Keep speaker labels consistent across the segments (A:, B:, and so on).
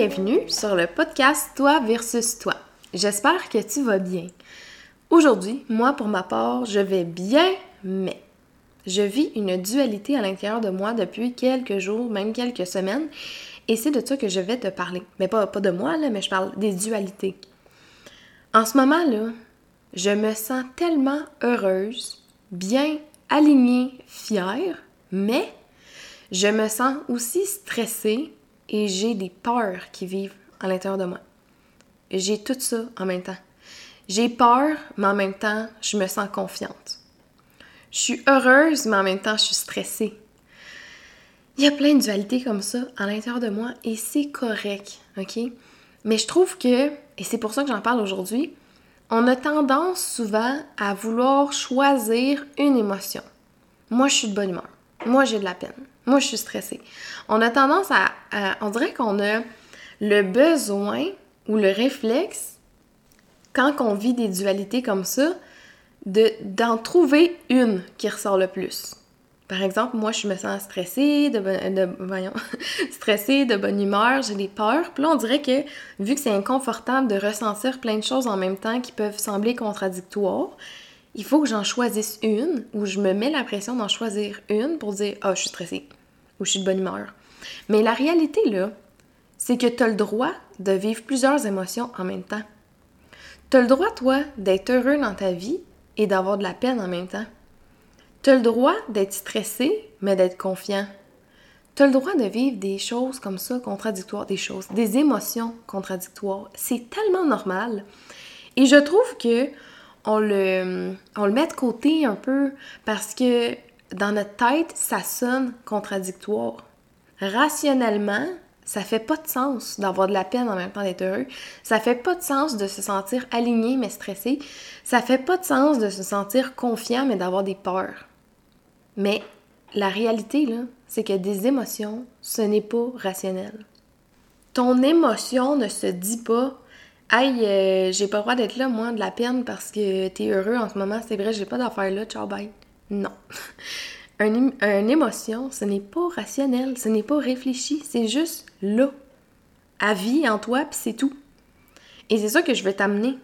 A: re-bienvenue sur le podcast Toi versus Toi. J'espère que tu vas bien. Aujourd'hui, moi pour ma part, je vais bien, mais je vis une dualité à l'intérieur de moi depuis quelques jours, même quelques semaines, et c'est de ça que je vais te parler. Mais pas, pas de moi, là, mais je parle des dualités. En ce moment, là, je me sens tellement heureuse, bien alignée, fière, mais je me sens aussi stressée et j'ai des peurs qui vivent à l'intérieur de moi. J'ai tout ça en même temps. J'ai peur, mais en même temps, je me sens confiante. Je suis heureuse, mais en même temps, je suis stressée. Il y a plein de dualités comme ça à l'intérieur de moi et c'est correct, ok? Mais je trouve que, et c'est pour ça que j'en parle aujourd'hui, on a tendance souvent à vouloir choisir une émotion. Moi, je suis de bonne humeur. Moi, j'ai de la peine. Moi, je suis stressée. On a tendance à, on dirait qu'on a le besoin ou le réflexe, quand on vit des dualités comme ça, de, d'en trouver une qui ressort le plus. Par exemple, moi, je me sens stressée, de, voyons, stressée, de bonne humeur, j'ai des peurs. Puis là, on dirait que, vu que c'est inconfortable de ressentir plein de choses en même temps qui peuvent sembler contradictoires, il faut que j'en choisisse une, ou je me mets la pression d'en choisir une pour dire « Ah, je suis stressée » ou « Je suis de bonne humeur ». Mais la réalité, là, c'est que tu as le droit de vivre plusieurs émotions en même temps. Tu as le droit, toi, d'être heureux dans ta vie et d'avoir de la peine en même temps. Tu as le droit d'être stressé, mais d'être confiant. Tu as le droit de vivre des choses comme ça, contradictoires, des choses, des émotions contradictoires. C'est tellement normal. Et je trouve que on le, on le met de côté un peu parce que dans notre tête, ça sonne contradictoire. Rationnellement, ça fait pas de sens d'avoir de la peine en même temps d'être heureux. Ça fait pas de sens de se sentir aligné mais stressé. Ça fait pas de sens de se sentir confiant mais d'avoir des peurs. Mais la réalité, là, c'est que des émotions, ce n'est pas rationnel. Ton émotion ne se dit pas Hey, euh, j'ai pas le droit d'être là, moi, de la peine parce que t'es heureux en ce moment, c'est vrai, j'ai pas d'affaires là, ciao, bye. Non. un, émotion, ce n'est pas rationnel, ce n'est pas réfléchi, c'est juste là. À vie en toi, puis c'est tout. Et c'est ça que je veux t'amener.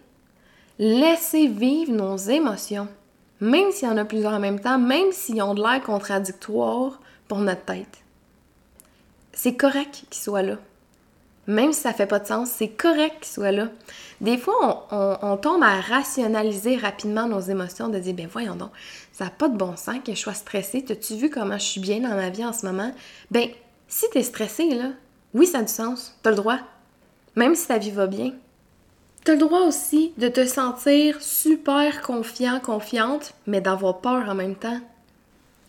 A: Laissez vivre nos émotions, même s'il y en a plusieurs en même temps, même s'ils ont de l'air contradictoires pour notre tête. C'est correct qu'ils soient là même si ça fait pas de sens, c'est correct qu'il soit là. Des fois, on, tombe à rationaliser rapidement nos émotions, de dire, ben voyons donc, ça n'a pas de bon sens que je sois stressée. T'as-tu vu comment je suis bien dans ma vie en ce moment? Ben, si t'es stressée, là, oui, ça a du sens. T'as le droit. Même si ta vie va bien. T'as le droit aussi de te sentir super confiant, confiante, mais d'avoir peur en même temps.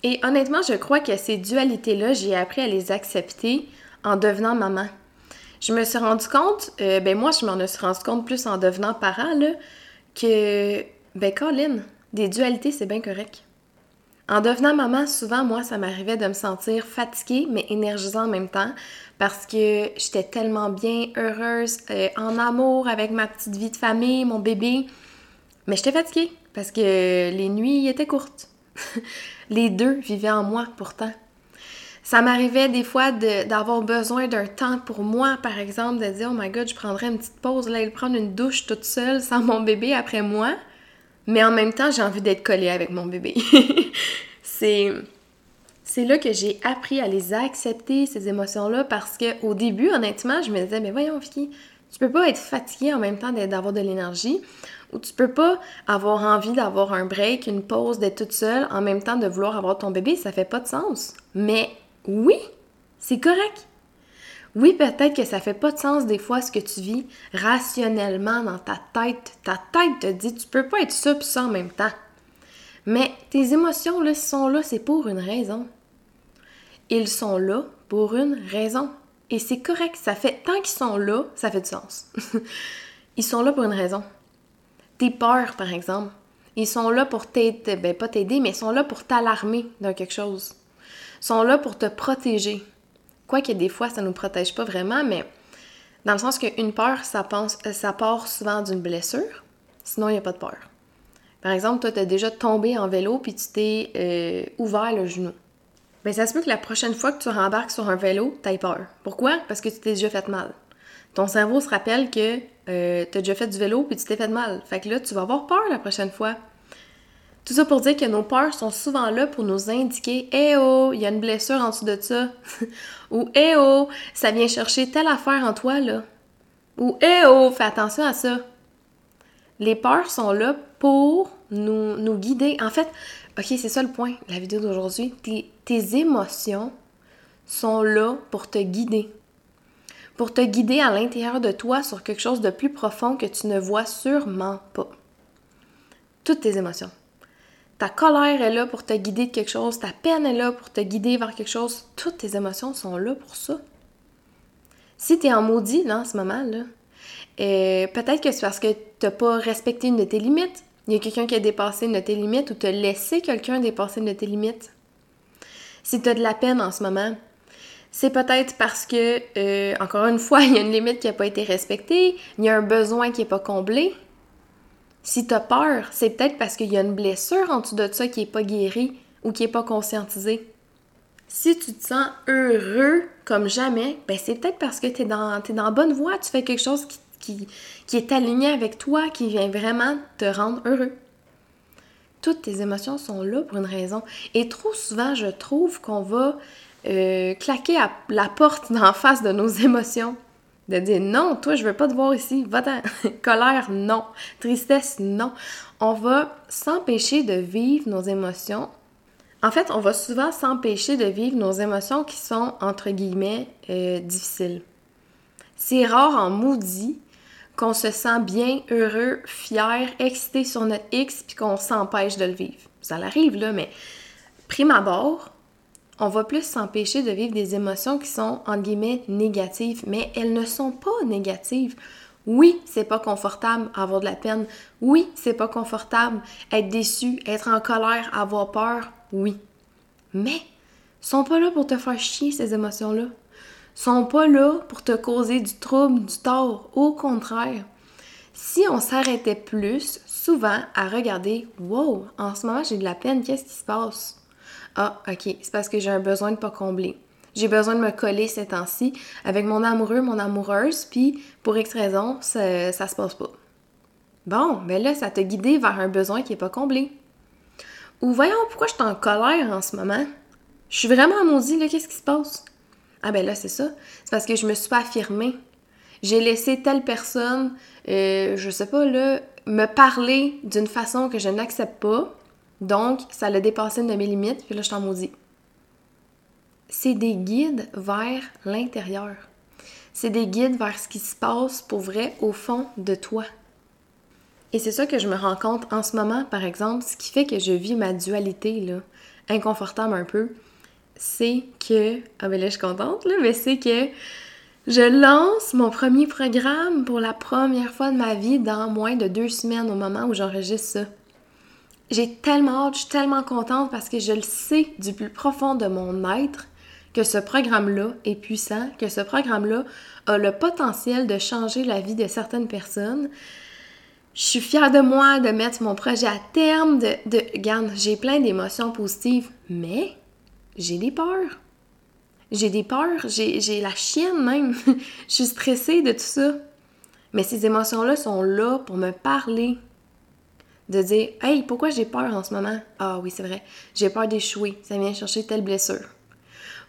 A: Et honnêtement, je crois que ces dualités-là, j'ai appris à les accepter en devenant maman. Je me suis rendu compte, euh, ben moi, je m'en suis rendu compte plus en devenant parent, que, ben Colin, des dualités, c'est bien correct. En devenant maman, souvent, moi, ça m'arrivait de me sentir fatiguée, mais énergisée en même temps, parce que j'étais tellement bien heureuse, euh, en amour avec ma petite vie de famille, mon bébé. Mais j'étais fatiguée, parce que les nuits étaient courtes. les deux vivaient en moi, pourtant. Ça m'arrivait des fois d'avoir besoin d'un temps pour moi, par exemple, de dire Oh my god, je prendrais une petite pause, là, il prendre une douche toute seule sans mon bébé après moi. Mais en même temps, j'ai envie d'être collée avec mon bébé. c'est. Là que j'ai appris à les accepter, ces émotions-là, parce que au début, honnêtement, je me disais, mais voyons, Vicky, tu peux pas être fatiguée en même temps d'avoir de l'énergie, ou tu peux pas avoir envie d'avoir un break, une pause, d'être toute seule, en même temps de vouloir avoir ton bébé, ça fait pas de sens. Mais oui, c'est correct. Oui, peut-être que ça fait pas de sens des fois ce que tu vis rationnellement dans ta tête. Ta tête te dit tu peux pas être ça et ça en même temps. Mais tes émotions là sont là, c'est pour une raison. Ils sont là pour une raison. Et c'est correct, ça fait tant qu'ils sont là, ça fait du sens. ils sont là pour une raison. Tes peurs, par exemple, ils sont là pour t'aider, ben pas t'aider, mais ils sont là pour t'alarmer dans quelque chose sont là pour te protéger. Quoique des fois, ça ne nous protège pas vraiment, mais dans le sens qu'une peur, ça, pense, euh, part souvent d'une blessure, sinon il n'y a pas de peur. Par exemple, toi, tu as déjà tombé en vélo puis tu t'es euh, ouvert le genou. Bien, ça se peut que la prochaine fois que tu rembarques sur un vélo, tu aies peur. Pourquoi? Parce que tu t'es déjà fait mal. Ton cerveau se rappelle que euh, tu as déjà fait du vélo puis tu t'es fait mal. Fait que là, tu vas avoir peur la prochaine fois. Tout ça pour dire que nos peurs sont souvent là pour nous indiquer Eh oh, il y a une blessure en dessous de ça. Ou Eh oh, ça vient chercher telle affaire en toi là. Ou Eh oh, fais attention à ça. Les peurs sont là pour nous, nous guider. En fait, ok, c'est ça le point, la vidéo d'aujourd'hui. Tes émotions sont là pour te guider pour te guider à l'intérieur de toi sur quelque chose de plus profond que tu ne vois sûrement pas. Toutes tes émotions. Ta colère est là pour te guider de quelque chose, ta peine est là pour te guider vers quelque chose. Toutes tes émotions sont là pour ça. Si tu es en maudit là, en ce moment, là, euh, peut-être que c'est parce que tu n'as pas respecté une de tes limites. Il y a quelqu'un qui a dépassé une de tes limites ou tu as laissé quelqu'un dépasser une de tes limites. Si tu as de la peine en ce moment, c'est peut-être parce que, euh, encore une fois, il y a une limite qui n'a pas été respectée, il y a un besoin qui n'est pas comblé. Si tu as peur, c'est peut-être parce qu'il y a une blessure en dessous de ça qui n'est pas guérie ou qui n'est pas conscientisée. Si tu te sens heureux comme jamais, ben c'est peut-être parce que tu es dans, la bonne voie, tu fais quelque chose qui est aligné avec toi, qui vient vraiment te rendre heureux. Toutes tes émotions sont là pour une raison. Et trop souvent, je trouve qu'on va euh, claquer à la porte d'en face de nos émotions. De dire non, toi, je veux pas te voir ici, va-t'en. Colère, non. Tristesse, non. On va s'empêcher de vivre nos émotions. En fait, on va souvent s'empêcher de vivre nos émotions qui sont, entre guillemets, euh, difficiles. C'est rare en maudit qu'on se sent bien, heureux, fier, excité sur notre X, puis qu'on s'empêche de le vivre. Ça l'arrive, là, mais prime abord, on va plus s'empêcher de vivre des émotions qui sont, entre guillemets, négatives, mais elles ne sont pas négatives. Oui, c'est pas confortable avoir de la peine. Oui, c'est pas confortable être déçu, être en colère, avoir peur. Oui. Mais, sont pas là pour te faire chier, ces émotions-là. Sont pas là pour te causer du trouble, du tort. Au contraire. Si on s'arrêtait plus, souvent, à regarder, wow, en ce moment j'ai de la peine, qu'est-ce qui se passe? Ah, ok, c'est parce que j'ai un besoin de pas combler. J'ai besoin de me coller ces temps-ci avec mon amoureux, mon amoureuse, puis pour X raison, ça, ça se passe pas. Bon, ben là, ça t'a guidé vers un besoin qui est pas comblé. Ou voyons pourquoi je suis en colère en ce moment. Je suis vraiment maudit, là, qu'est-ce qui se passe? Ah ben là, c'est ça. C'est parce que je me suis pas affirmée. J'ai laissé telle personne, euh, je sais pas, là, me parler d'une façon que je n'accepte pas. Donc, ça l'a dépassé une de mes limites, puis là, je t'en maudis. C'est des guides vers l'intérieur. C'est des guides vers ce qui se passe pour vrai au fond de toi. Et c'est ça que je me rends compte en ce moment, par exemple, ce qui fait que je vis ma dualité, là, inconfortable un peu, c'est que. Ah, ben là, je suis contente, là, mais c'est que je lance mon premier programme pour la première fois de ma vie dans moins de deux semaines au moment où j'enregistre ça. J'ai tellement hâte, je suis tellement contente parce que je le sais du plus profond de mon être que ce programme-là est puissant, que ce programme-là a le potentiel de changer la vie de certaines personnes. Je suis fière de moi, de mettre mon projet à terme, de... de regarde, j'ai plein d'émotions positives, mais j'ai des peurs. J'ai des peurs, j'ai la chienne même. je suis stressée de tout ça. Mais ces émotions-là sont là pour me parler, de dire Hey, pourquoi j'ai peur en ce moment? Ah oui, c'est vrai, j'ai peur d'échouer, ça vient chercher telle blessure.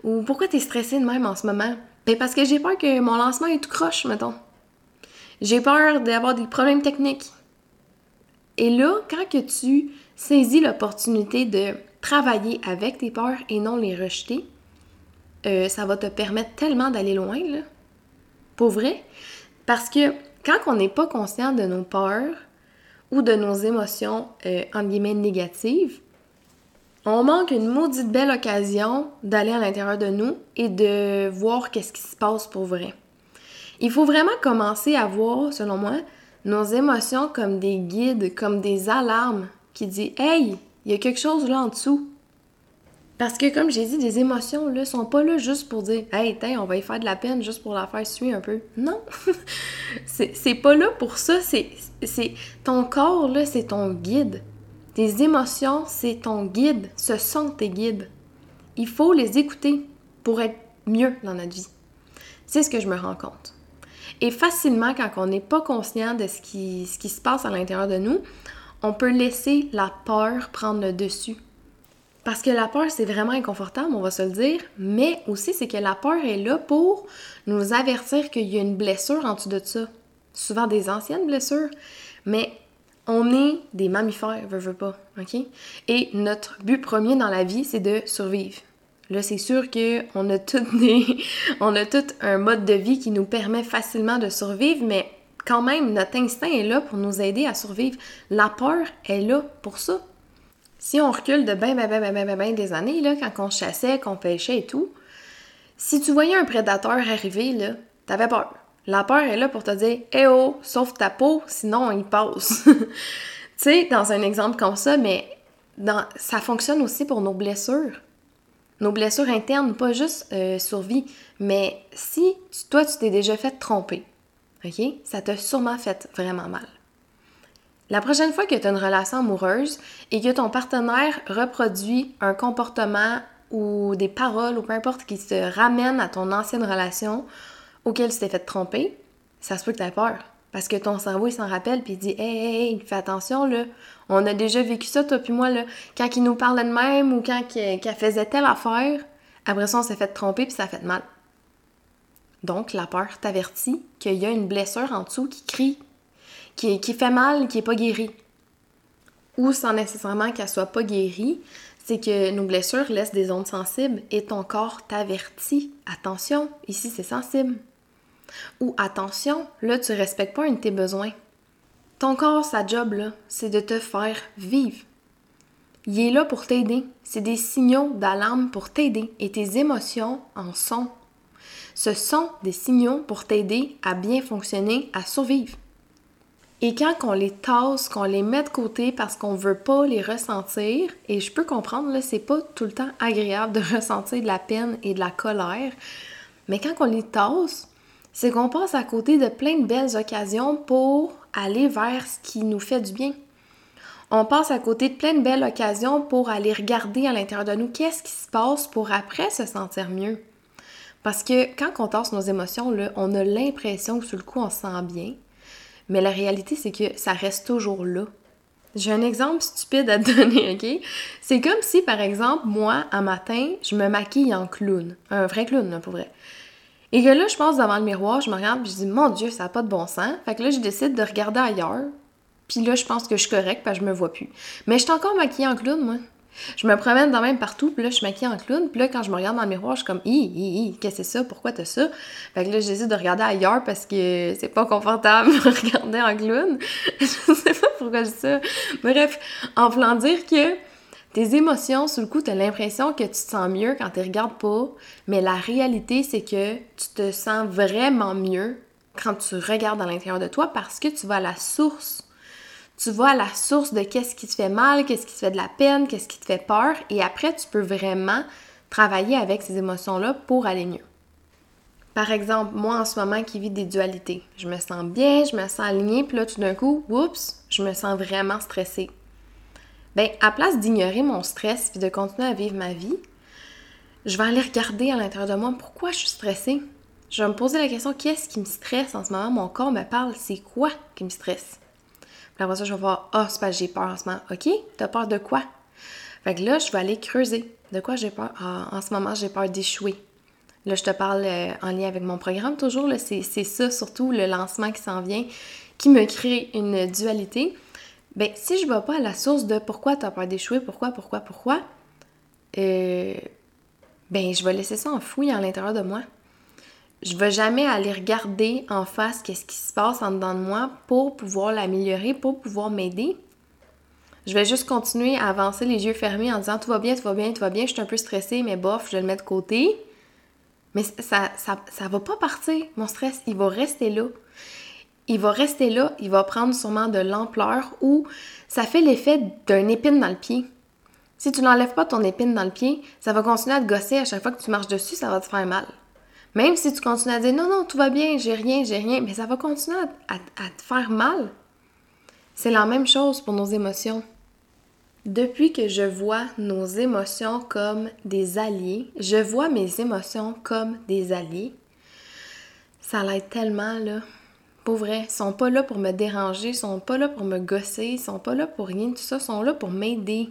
A: Ou pourquoi t'es stressé de même en ce moment? Ben parce que j'ai peur que mon lancement est tout croche, mettons. J'ai peur d'avoir des problèmes techniques. Et là, quand que tu saisis l'opportunité de travailler avec tes peurs et non les rejeter, euh, ça va te permettre tellement d'aller loin, là. Pour vrai. Parce que quand on n'est pas conscient de nos peurs, ou de nos émotions, euh, guillemets, négatives, on manque une maudite belle occasion d'aller à l'intérieur de nous et de voir qu'est-ce qui se passe pour vrai. Il faut vraiment commencer à voir, selon moi, nos émotions comme des guides, comme des alarmes qui disent Hey, il y a quelque chose là en dessous. Parce que, comme j'ai dit, des émotions, là, sont pas là juste pour dire Hey, tiens, on va y faire de la peine juste pour la faire suer un peu. Non! c'est pas là pour ça. C'est ton corps, là, c'est ton guide. Tes émotions, c'est ton guide. Ce sont tes guides. Il faut les écouter pour être mieux dans notre vie. C'est ce que je me rends compte. Et facilement, quand on n'est pas conscient de ce qui, ce qui se passe à l'intérieur de nous, on peut laisser la peur prendre le dessus. Parce que la peur, c'est vraiment inconfortable, on va se le dire, mais aussi c'est que la peur est là pour nous avertir qu'il y a une blessure en dessous de ça. Souvent des anciennes blessures, mais on est des mammifères, veux, pas, ok? Et notre but premier dans la vie, c'est de survivre. Là, c'est sûr qu'on a on a tout un mode de vie qui nous permet facilement de survivre, mais quand même, notre instinct est là pour nous aider à survivre. La peur est là pour ça. Si on recule de ben, ben, ben, ben, ben, ben, des années, là, quand on chassait, qu'on pêchait et tout, si tu voyais un prédateur arriver, là, t'avais peur. La peur est là pour te dire Eh oh, sauve ta peau, sinon il passe. tu sais, dans un exemple comme ça, mais ça fonctionne aussi pour nos blessures. Nos blessures internes, pas juste euh, survie, mais si toi tu t'es déjà fait tromper, ok, ça t'a sûrement fait vraiment mal. La prochaine fois que tu as une relation amoureuse et que ton partenaire reproduit un comportement ou des paroles ou peu importe qui te ramène à ton ancienne relation auquel tu t'es fait tromper, ça se peut que tu peur. Parce que ton cerveau, il s'en rappelle, puis il dit Hey, hey, hey, fais attention, là. On a déjà vécu ça, toi puis moi, là. Quand il nous parlait de même ou quand qu'elle faisait telle affaire, après ça, on s'est fait tromper, puis ça fait mal. Donc, la peur t'avertit qu'il y a une blessure en dessous qui crie, qui, fait mal, qui n'est pas guérie. Ou sans nécessairement qu'elle soit pas guérie, c'est que nos blessures laissent des ondes sensibles et ton corps t'avertit. Attention, ici c'est sensible. Ou attention, là tu respectes pas un de tes besoins. Ton corps, sa job là, c'est de te faire vivre. Il est là pour t'aider. C'est des signaux d'alarme pour t'aider et tes émotions en sont. Ce sont des signaux pour t'aider à bien fonctionner, à survivre. Et quand on les tasse, qu'on les met de côté parce qu'on veut pas les ressentir, et je peux comprendre, là, c'est pas tout le temps agréable de ressentir de la peine et de la colère, mais quand on les tasse, c'est qu'on passe à côté de plein de belles occasions pour aller vers ce qui nous fait du bien. On passe à côté de plein de belles occasions pour aller regarder à l'intérieur de nous qu'est-ce qui se passe pour après se sentir mieux. Parce que quand on tasse nos émotions, on a l'impression que sur le coup on se sent bien, mais la réalité, c'est que ça reste toujours là. J'ai un exemple stupide à te donner, OK? C'est comme si, par exemple, moi, un matin, je me maquille en clown. Un vrai clown, là, pour vrai. Et que là, je passe devant le miroir, je me regarde, puis je dis, mon Dieu, ça n'a pas de bon sens. Fait que là, je décide de regarder ailleurs. Puis là, je pense que je suis correcte, parce que je me vois plus. Mais je suis encore maquillée en clown, moi. Je me promène dans même partout, puis là, je suis maquillée en clown, puis là, quand je me regarde dans le miroir, je suis comme, hi, hi, hi, qu'est-ce que c'est ça? Pourquoi t'as ça? Fait que là, j'essaie de regarder ailleurs parce que c'est pas confortable de regarder en clown. je sais pas pourquoi je dis ça. Bref, en voulant dire que tes émotions, sur le coup, t'as l'impression que tu te sens mieux quand tu regardes pas, mais la réalité, c'est que tu te sens vraiment mieux quand tu regardes à l'intérieur de toi parce que tu vas à la source tu à la source de qu'est-ce qui te fait mal, qu'est-ce qui te fait de la peine, qu'est-ce qui te fait peur, et après, tu peux vraiment travailler avec ces émotions-là pour aller mieux. Par exemple, moi en ce moment qui vis des dualités, je me sens bien, je me sens alignée, puis là tout d'un coup, oups, je me sens vraiment stressée. Ben, à place d'ignorer mon stress puis de continuer à vivre ma vie, je vais aller regarder à l'intérieur de moi pourquoi je suis stressée. Je vais me poser la question qu'est-ce qui me stresse en ce moment? Mon corps me parle, c'est quoi qui me stresse? Puis ça, je vais voir, ah, c'est parce que j'ai peur en ce moment. OK, t'as peur de quoi? Fait que là, je vais aller creuser. De quoi j'ai peur? Ah, en ce moment, j'ai peur d'échouer. Là, je te parle euh, en lien avec mon programme toujours. C'est ça, surtout le lancement qui s'en vient, qui me crée une dualité. Ben, si je ne vais pas à la source de pourquoi tu as peur d'échouer, pourquoi, pourquoi, pourquoi, euh, ben, je vais laisser ça en fouille à l'intérieur de moi je vais jamais aller regarder en face qu'est-ce qui se passe en dedans de moi pour pouvoir l'améliorer, pour pouvoir m'aider. Je vais juste continuer à avancer les yeux fermés en disant tout va bien, tout va bien, tout va bien, je suis un peu stressée, mais bof, je vais le mettre de côté. Mais ça, ça, ça va pas partir, mon stress, il va rester là. Il va rester là, il va prendre sûrement de l'ampleur ou ça fait l'effet d'un épine dans le pied. Si tu n'enlèves pas ton épine dans le pied, ça va continuer à te gosser à chaque fois que tu marches dessus, ça va te faire mal. Même si tu continues à dire non, non, tout va bien, j'ai rien, j'ai rien, mais ça va continuer à, te faire mal. C'est la même chose pour nos émotions. Depuis que je vois nos émotions comme des alliés, je vois mes émotions comme des alliés, ça l'aide tellement, là. Pour vrai, ils sont pas là pour me déranger, ils sont pas là pour me gosser, ils sont pas là pour rien tout ça, ils sont là pour m'aider.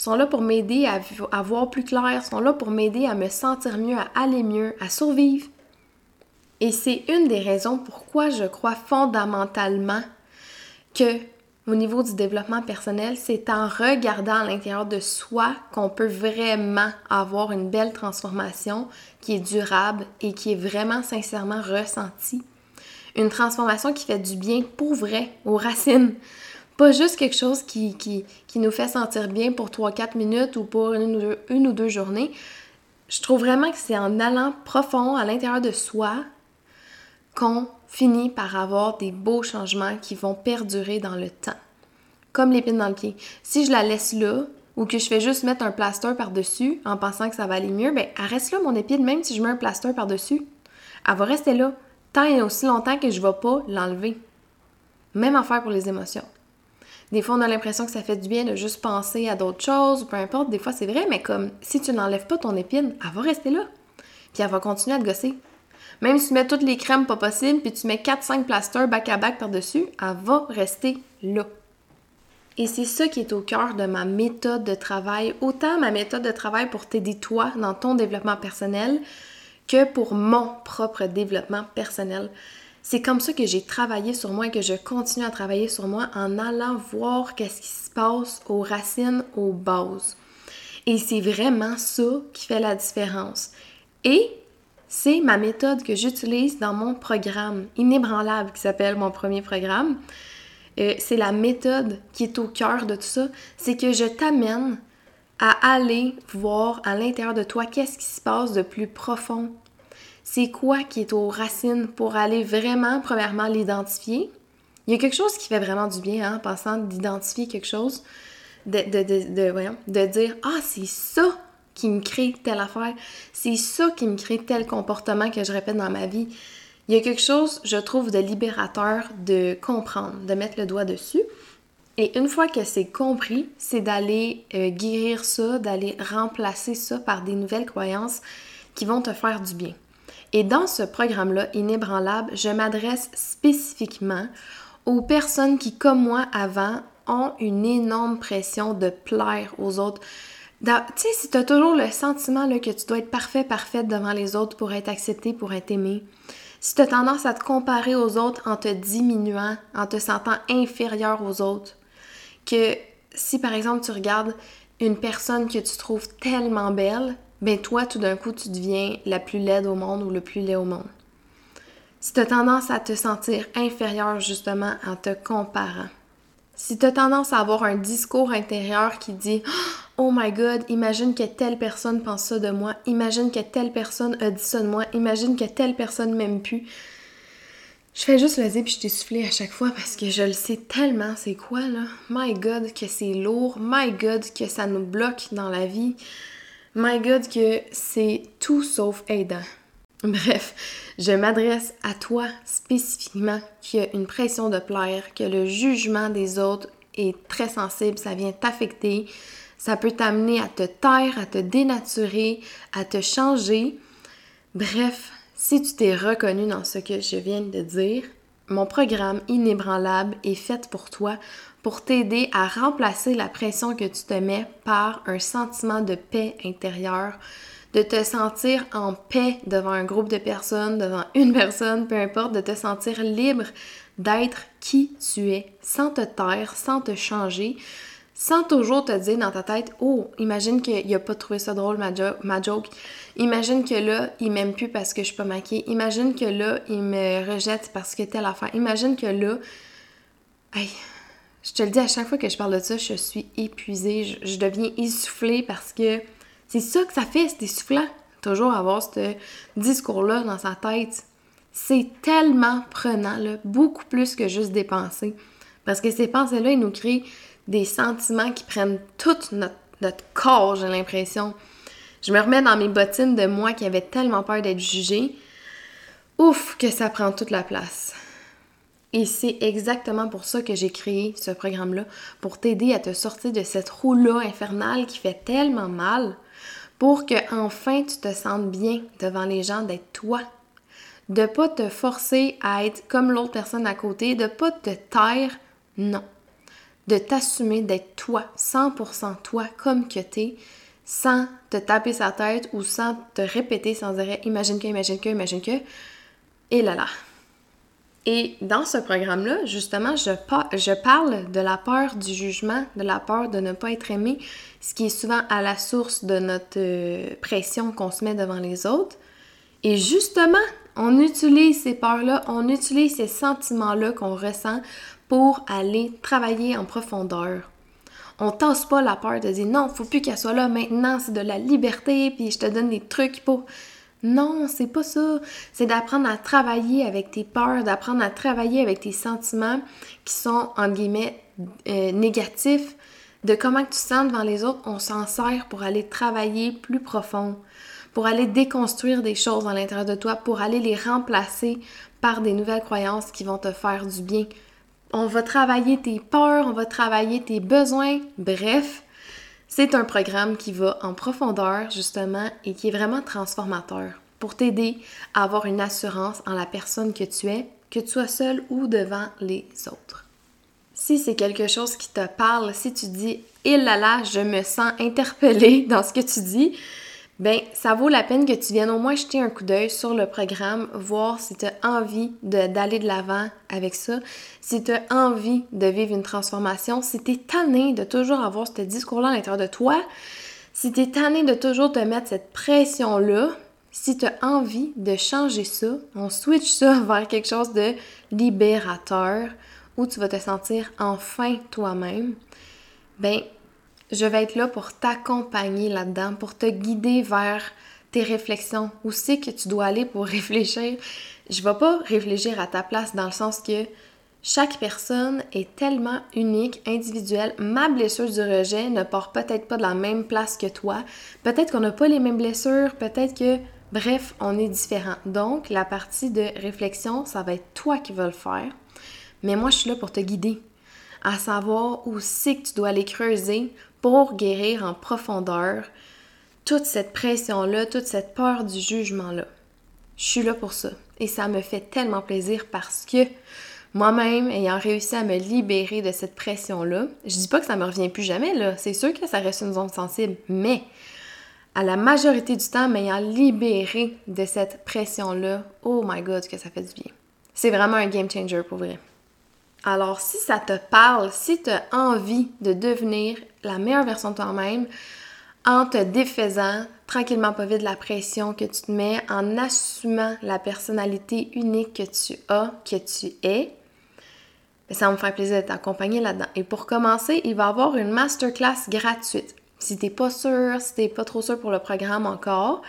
A: Sont là pour m'aider à, voir plus clair, sont là pour m'aider à me sentir mieux, à aller mieux, à survivre. Et c'est une des raisons pourquoi je crois fondamentalement que au niveau du développement personnel, c'est en regardant à l'intérieur de soi qu'on peut vraiment avoir une belle transformation qui est durable et qui est vraiment sincèrement ressentie. Une transformation qui fait du bien pour vrai, aux racines. Pas juste quelque chose qui, nous fait sentir bien pour 3-4 minutes ou pour une ou, deux, une ou deux journées. Je trouve vraiment que c'est en allant profond à l'intérieur de soi qu'on finit par avoir des beaux changements qui vont perdurer dans le temps. Comme l'épine dans le pied. Si je la laisse là, ou que je fais juste mettre un plaster par-dessus en pensant que ça va aller mieux, ben elle reste là mon épine, même si je mets un plaster par-dessus. Elle va rester là tant et aussi longtemps que je ne vais pas l'enlever. Même affaire pour les émotions. Des fois, on a l'impression que ça fait du bien de juste penser à d'autres choses, peu importe, des fois c'est vrai, mais comme si tu n'enlèves pas ton épine, elle va rester là. Puis elle va continuer à te gosser. Même si tu mets toutes les crèmes pas possibles, puis tu mets 4-5 plasters back-à-back par-dessus, elle va rester là. Et c'est ça qui est au cœur de ma méthode de travail, autant ma méthode de travail pour t'aider toi dans ton développement personnel que pour mon propre développement personnel. C'est comme ça que j'ai travaillé sur moi et que je continue à travailler sur moi en allant voir qu'est-ce qui se passe aux racines, aux bases. Et c'est vraiment ça qui fait la différence. Et c'est ma méthode que j'utilise dans mon programme inébranlable qui s'appelle mon premier programme. Euh, c'est la méthode qui est au cœur de tout ça. C'est que je t'amène à aller voir à l'intérieur de toi qu'est-ce qui se passe de plus profond. C'est quoi qui est aux racines pour aller vraiment, premièrement, l'identifier? Il y a quelque chose qui fait vraiment du bien hein, en pensant d'identifier quelque chose, de dire Ah, c'est ça qui me crée telle affaire. C'est ça qui me crée tel comportement que je répète dans ma vie. Il y a quelque chose, je trouve, de libérateur de comprendre, de mettre le doigt dessus. Et une fois que c'est compris, c'est d'aller euh, guérir ça, d'aller remplacer ça par des nouvelles croyances qui vont te faire du bien. Et dans ce programme-là, Inébranlable, je m'adresse spécifiquement aux personnes qui, comme moi avant, ont une énorme pression de plaire aux autres, tu sais, si tu as toujours le sentiment là, que tu dois être parfait, parfaite devant les autres pour être accepté, pour être aimé, si tu as tendance à te comparer aux autres en te diminuant, en te sentant inférieur aux autres, que si par exemple tu regardes une personne que tu trouves tellement belle, ben toi tout d'un coup tu deviens la plus laide au monde ou le plus laid au monde. Si tu as tendance à te sentir inférieur justement en te comparant, si tu as tendance à avoir un discours intérieur qui dit Oh my god, imagine que telle personne pense ça de moi, imagine que telle personne a dit ça de moi, imagine que telle personne m'aime plus. Je fais juste le dire puis je t'ai soufflé à chaque fois parce que je le sais tellement c'est quoi là? My god que c'est lourd, my god que ça nous bloque dans la vie. My god que c'est tout sauf aidant. Bref, je m'adresse à toi spécifiquement qui a une pression de plaire, que le jugement des autres est très sensible, ça vient t'affecter, ça peut t'amener à te taire, à te dénaturer, à te changer. Bref, si tu t'es reconnu dans ce que je viens de dire, mon programme inébranlable est fait pour toi pour t'aider à remplacer la pression que tu te mets par un sentiment de paix intérieure, de te sentir en paix devant un groupe de personnes, devant une personne, peu importe, de te sentir libre d'être qui tu es, sans te taire, sans te changer, sans toujours te dire dans ta tête Oh, imagine qu'il a pas trouvé ça drôle ma, ma joke. Imagine que là, il m'aime plus parce que je suis pas maquillée. Imagine que là, il me rejette parce que telle affaire. Imagine que là. Hey, je te le dis à chaque fois que je parle de ça, je suis épuisée. Je, deviens essoufflée parce que c'est ça que ça fait, c'est essoufflant. Toujours avoir ce discours-là dans sa tête. C'est tellement prenant, beaucoup plus que juste des pensées. Parce que ces pensées-là, ils nous créent des sentiments qui prennent tout notre, notre corps, j'ai l'impression. Je me remets dans mes bottines de moi qui avait tellement peur d'être jugée. Ouf, que ça prend toute la place. Et c'est exactement pour ça que j'ai créé ce programme-là, pour t'aider à te sortir de cette roue-là infernale qui fait tellement mal, pour que enfin tu te sentes bien devant les gens d'être toi, de pas te forcer à être comme l'autre personne à côté, de pas te taire, non. De t'assumer d'être toi, 100% toi, comme que t'es, sans te taper sa tête ou sans te répéter sans arrêt imagine que, imagine que, imagine que, et là là. Et dans ce programme-là, justement, je, parle de la peur du jugement, de la peur de ne pas être aimé, ce qui est souvent à la source de notre euh, pression qu'on se met devant les autres. Et justement, on utilise ces peurs-là, on utilise ces sentiments-là qu'on ressent pour aller travailler en profondeur. On tasse pas la peur de dire non, faut plus qu'elle soit là maintenant, c'est de la liberté, puis je te donne des trucs pour. Non, c'est pas ça. C'est d'apprendre à travailler avec tes peurs, d'apprendre à travailler avec tes sentiments qui sont, entre guillemets, euh, négatifs, de comment tu sens devant les autres. On s'en sert pour aller travailler plus profond, pour aller déconstruire des choses à l'intérieur de toi, pour aller les remplacer par des nouvelles croyances qui vont te faire du bien. On va travailler tes peurs, on va travailler tes besoins, bref, c'est un programme qui va en profondeur justement et qui est vraiment transformateur pour t'aider à avoir une assurance en la personne que tu es, que tu sois seul ou devant les autres. Si c'est quelque chose qui te parle, si tu dis « il là là, je me sens interpellée dans ce que tu dis », ben ça vaut la peine que tu viennes au moins jeter un coup d'œil sur le programme, voir si tu as envie d'aller de l'avant avec ça, si tu as envie de vivre une transformation, si tu es tanné de toujours avoir ce discours-là à l'intérieur de toi, si tu es tanné de toujours te mettre cette pression-là, si tu as envie de changer ça, on switch ça vers quelque chose de libérateur où tu vas te sentir enfin toi-même, ben je vais être là pour t'accompagner là-dedans, pour te guider vers tes réflexions. Où c'est que tu dois aller pour réfléchir? Je vais pas réfléchir à ta place dans le sens que chaque personne est tellement unique, individuelle. Ma blessure du rejet ne part peut-être pas de la même place que toi. Peut-être qu'on n'a pas les mêmes blessures, peut-être que, bref, on est différent. Donc, la partie de réflexion, ça va être toi qui vas le faire. Mais moi, je suis là pour te guider à savoir où c'est que tu dois aller creuser pour guérir en profondeur toute cette pression-là, toute cette peur du jugement-là. Je suis là pour ça. Et ça me fait tellement plaisir parce que moi-même, ayant réussi à me libérer de cette pression-là, je dis pas que ça me revient plus jamais, là. C'est sûr que ça reste une zone sensible, mais à la majorité du temps, m'ayant libéré de cette pression-là, oh my god, que ça fait du bien. C'est vraiment un game changer pour vrai. Alors, si ça te parle, si tu as envie de devenir la meilleure version de toi-même, en te défaisant tranquillement pas vite la pression que tu te mets, en assumant la personnalité unique que tu as, que tu es, ben, ça va me faire plaisir de t'accompagner là-dedans. Et pour commencer, il va y avoir une masterclass gratuite. Si t'es pas sûr, si t'es pas trop sûr pour le programme encore,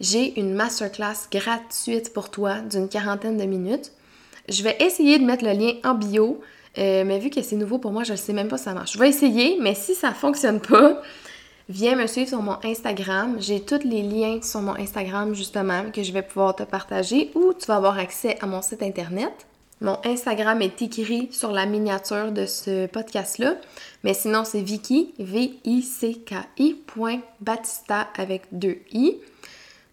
A: j'ai une masterclass gratuite pour toi d'une quarantaine de minutes je vais essayer de mettre le lien en bio, euh, mais vu que c'est nouveau pour moi, je ne sais même pas si ça marche. Je vais essayer, mais si ça ne fonctionne pas, viens me suivre sur mon Instagram. J'ai tous les liens sur mon Instagram justement que je vais pouvoir te partager ou tu vas avoir accès à mon site internet. Mon Instagram est écrit sur la miniature de ce podcast-là, mais sinon c'est Vicky, V-I-C-K-I, Batista avec deux I.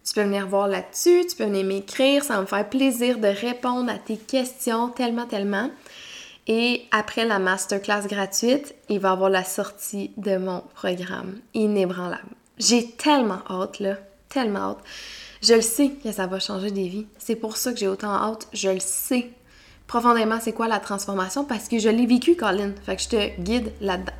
A: Tu peux venir voir là-dessus, tu peux venir m'écrire, ça va me faire plaisir de répondre à tes questions tellement, tellement. Et après la masterclass gratuite, il va y avoir la sortie de mon programme inébranlable. J'ai tellement hâte, là, tellement hâte. Je le sais que ça va changer des vies. C'est pour ça que j'ai autant hâte. Je le sais profondément c'est quoi la transformation parce que je l'ai vécu, Colin. Fait que je te guide là-dedans.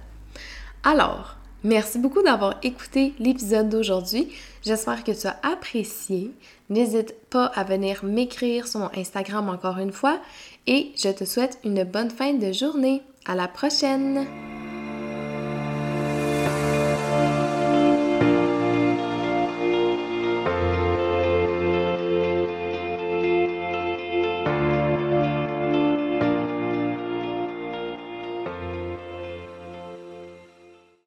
A: Alors, Merci beaucoup d'avoir écouté l'épisode d'aujourd'hui. J'espère que tu as apprécié. N'hésite pas à venir m'écrire sur mon Instagram encore une fois et je te souhaite une bonne fin de journée. À la prochaine!